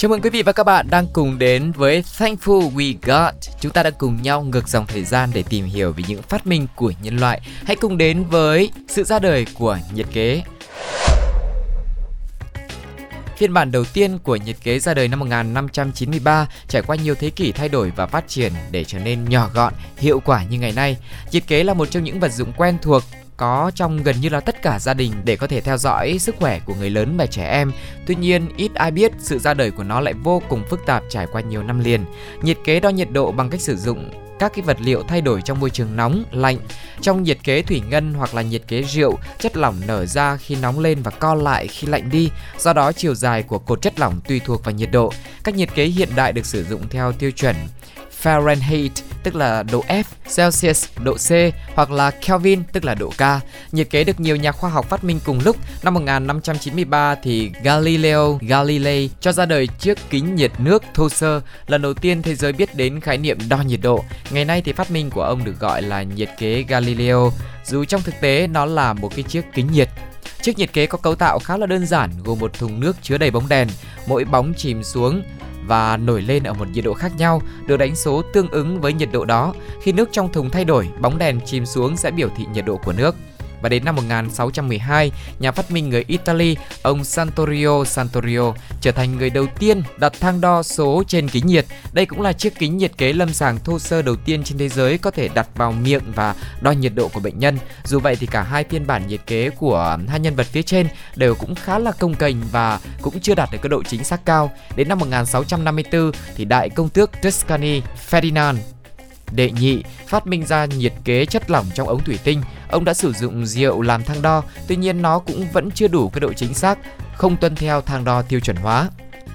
Chào mừng quý vị và các bạn đang cùng đến với Thankful We Got. Chúng ta đang cùng nhau ngược dòng thời gian để tìm hiểu về những phát minh của nhân loại. Hãy cùng đến với sự ra đời của nhiệt kế. Phiên bản đầu tiên của nhiệt kế ra đời năm 1593, trải qua nhiều thế kỷ thay đổi và phát triển để trở nên nhỏ gọn, hiệu quả như ngày nay. Nhiệt kế là một trong những vật dụng quen thuộc có trong gần như là tất cả gia đình để có thể theo dõi sức khỏe của người lớn và trẻ em. Tuy nhiên, ít ai biết sự ra đời của nó lại vô cùng phức tạp trải qua nhiều năm liền. Nhiệt kế đo nhiệt độ bằng cách sử dụng các cái vật liệu thay đổi trong môi trường nóng, lạnh. Trong nhiệt kế thủy ngân hoặc là nhiệt kế rượu, chất lỏng nở ra khi nóng lên và co lại khi lạnh đi. Do đó chiều dài của cột chất lỏng tùy thuộc vào nhiệt độ. Các nhiệt kế hiện đại được sử dụng theo tiêu chuẩn Fahrenheit tức là độ F, Celsius độ C hoặc là Kelvin tức là độ K. Nhiệt kế được nhiều nhà khoa học phát minh cùng lúc. Năm 1593 thì Galileo Galilei cho ra đời chiếc kính nhiệt nước thô sơ, lần đầu tiên thế giới biết đến khái niệm đo nhiệt độ. Ngày nay thì phát minh của ông được gọi là nhiệt kế Galileo, dù trong thực tế nó là một cái chiếc kính nhiệt Chiếc nhiệt kế có cấu tạo khá là đơn giản, gồm một thùng nước chứa đầy bóng đèn, mỗi bóng chìm xuống và nổi lên ở một nhiệt độ khác nhau được đánh số tương ứng với nhiệt độ đó. Khi nước trong thùng thay đổi, bóng đèn chìm xuống sẽ biểu thị nhiệt độ của nước và đến năm 1612, nhà phát minh người Italy, ông Santorio Santorio trở thành người đầu tiên đặt thang đo số trên kính nhiệt. Đây cũng là chiếc kính nhiệt kế lâm sàng thô sơ đầu tiên trên thế giới có thể đặt vào miệng và đo nhiệt độ của bệnh nhân. Dù vậy thì cả hai phiên bản nhiệt kế của hai nhân vật phía trên đều cũng khá là công cành và cũng chưa đạt được cái độ chính xác cao. Đến năm 1654 thì đại công tước Tuscany Ferdinand đệ nhị phát minh ra nhiệt kế chất lỏng trong ống thủy tinh. Ông đã sử dụng rượu làm thang đo, tuy nhiên nó cũng vẫn chưa đủ cái độ chính xác, không tuân theo thang đo tiêu chuẩn hóa.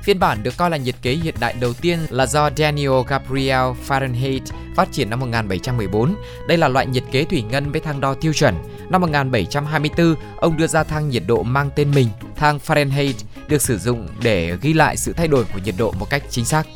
Phiên bản được coi là nhiệt kế hiện đại đầu tiên là do Daniel Gabriel Fahrenheit phát triển năm 1714. Đây là loại nhiệt kế thủy ngân với thang đo tiêu chuẩn. Năm 1724, ông đưa ra thang nhiệt độ mang tên mình, thang Fahrenheit, được sử dụng để ghi lại sự thay đổi của nhiệt độ một cách chính xác.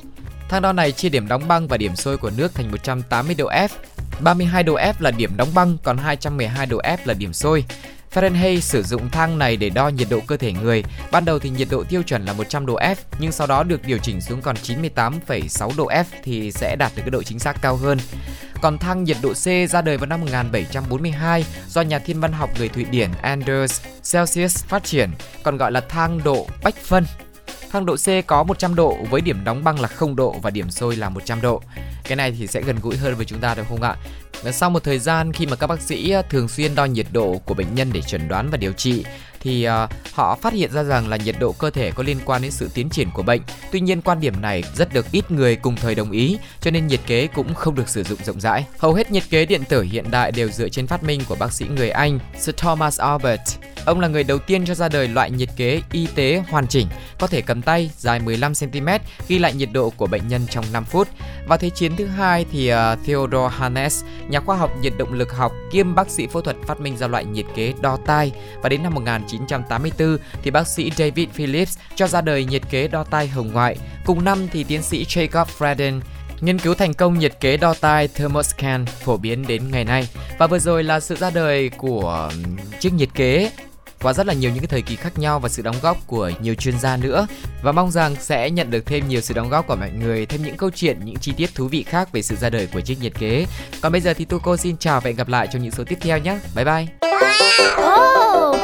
Thang đo này chia điểm đóng băng và điểm sôi của nước thành 180 độ F. 32 độ F là điểm đóng băng, còn 212 độ F là điểm sôi. Fahrenheit sử dụng thang này để đo nhiệt độ cơ thể người. Ban đầu thì nhiệt độ tiêu chuẩn là 100 độ F, nhưng sau đó được điều chỉnh xuống còn 98,6 độ F thì sẽ đạt được cái độ chính xác cao hơn. Còn thang nhiệt độ C ra đời vào năm 1742 do nhà thiên văn học người Thụy Điển Anders Celsius phát triển, còn gọi là thang độ Bách phân. Thang độ C có 100 độ với điểm đóng băng là 0 độ và điểm sôi là 100 độ. Cái này thì sẽ gần gũi hơn với chúng ta được không ạ? Sau một thời gian khi mà các bác sĩ à, thường xuyên đo nhiệt độ của bệnh nhân để chẩn đoán và điều trị thì uh, họ phát hiện ra rằng là nhiệt độ cơ thể có liên quan đến sự tiến triển của bệnh. Tuy nhiên quan điểm này rất được ít người cùng thời đồng ý, cho nên nhiệt kế cũng không được sử dụng rộng rãi. Hầu hết nhiệt kế điện tử hiện đại đều dựa trên phát minh của bác sĩ người Anh Sir Thomas Albert. Ông là người đầu tiên cho ra đời loại nhiệt kế y tế hoàn chỉnh, có thể cầm tay, dài 15 cm, ghi lại nhiệt độ của bệnh nhân trong 5 phút. Và Thế chiến thứ hai thì uh, Theodore Hannes, nhà khoa học nhiệt động lực học kiêm bác sĩ phẫu thuật phát minh ra loại nhiệt kế đo tai và đến năm 1984 thì bác sĩ David Phillips cho ra đời nhiệt kế đo tai hồng ngoại. Cùng năm thì tiến sĩ Jacob Freden nghiên cứu thành công nhiệt kế đo tai thermoscan phổ biến đến ngày nay. Và vừa rồi là sự ra đời của chiếc nhiệt kế qua rất là nhiều những cái thời kỳ khác nhau và sự đóng góp của nhiều chuyên gia nữa. Và mong rằng sẽ nhận được thêm nhiều sự đóng góp của mọi người thêm những câu chuyện những chi tiết thú vị khác về sự ra đời của chiếc nhiệt kế. Còn bây giờ thì tu cô xin chào và hẹn gặp lại trong những số tiếp theo nhé. Bye bye. Oh,